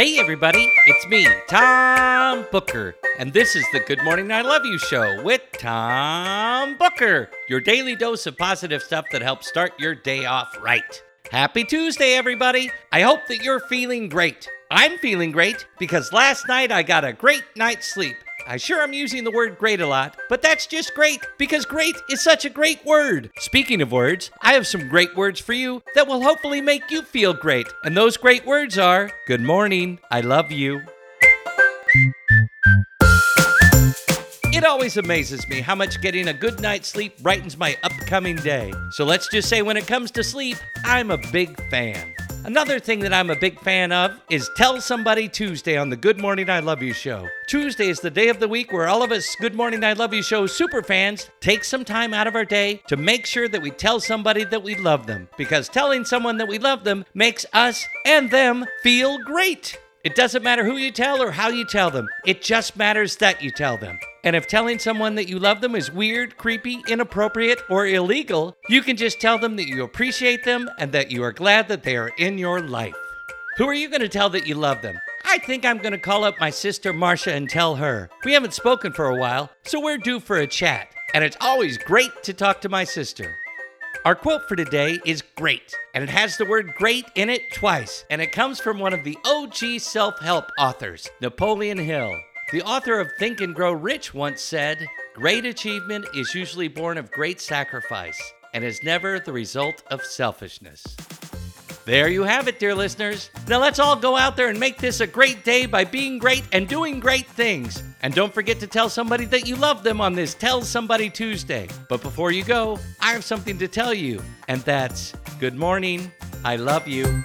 Hey, everybody, it's me, Tom Booker, and this is the Good Morning I Love You show with Tom Booker, your daily dose of positive stuff that helps start your day off right. Happy Tuesday, everybody! I hope that you're feeling great. I'm feeling great because last night I got a great night's sleep. I sure am using the word great a lot, but that's just great because great is such a great word. Speaking of words, I have some great words for you that will hopefully make you feel great. And those great words are good morning, I love you. It always amazes me how much getting a good night's sleep brightens my upcoming day. So let's just say when it comes to sleep, I'm a big fan. Another thing that I'm a big fan of is Tell Somebody Tuesday on the Good Morning I Love You show. Tuesday is the day of the week where all of us Good Morning I Love You show super fans take some time out of our day to make sure that we tell somebody that we love them. Because telling someone that we love them makes us and them feel great. It doesn't matter who you tell or how you tell them, it just matters that you tell them. And if telling someone that you love them is weird, creepy, inappropriate, or illegal, you can just tell them that you appreciate them and that you are glad that they are in your life. Who are you going to tell that you love them? I think I'm going to call up my sister Marcia and tell her. We haven't spoken for a while, so we're due for a chat. And it's always great to talk to my sister. Our quote for today is great, and it has the word great in it twice, and it comes from one of the OG self help authors, Napoleon Hill. The author of Think and Grow Rich once said, Great achievement is usually born of great sacrifice and is never the result of selfishness. There you have it, dear listeners. Now let's all go out there and make this a great day by being great and doing great things. And don't forget to tell somebody that you love them on this Tell Somebody Tuesday. But before you go, I have something to tell you, and that's good morning. I love you.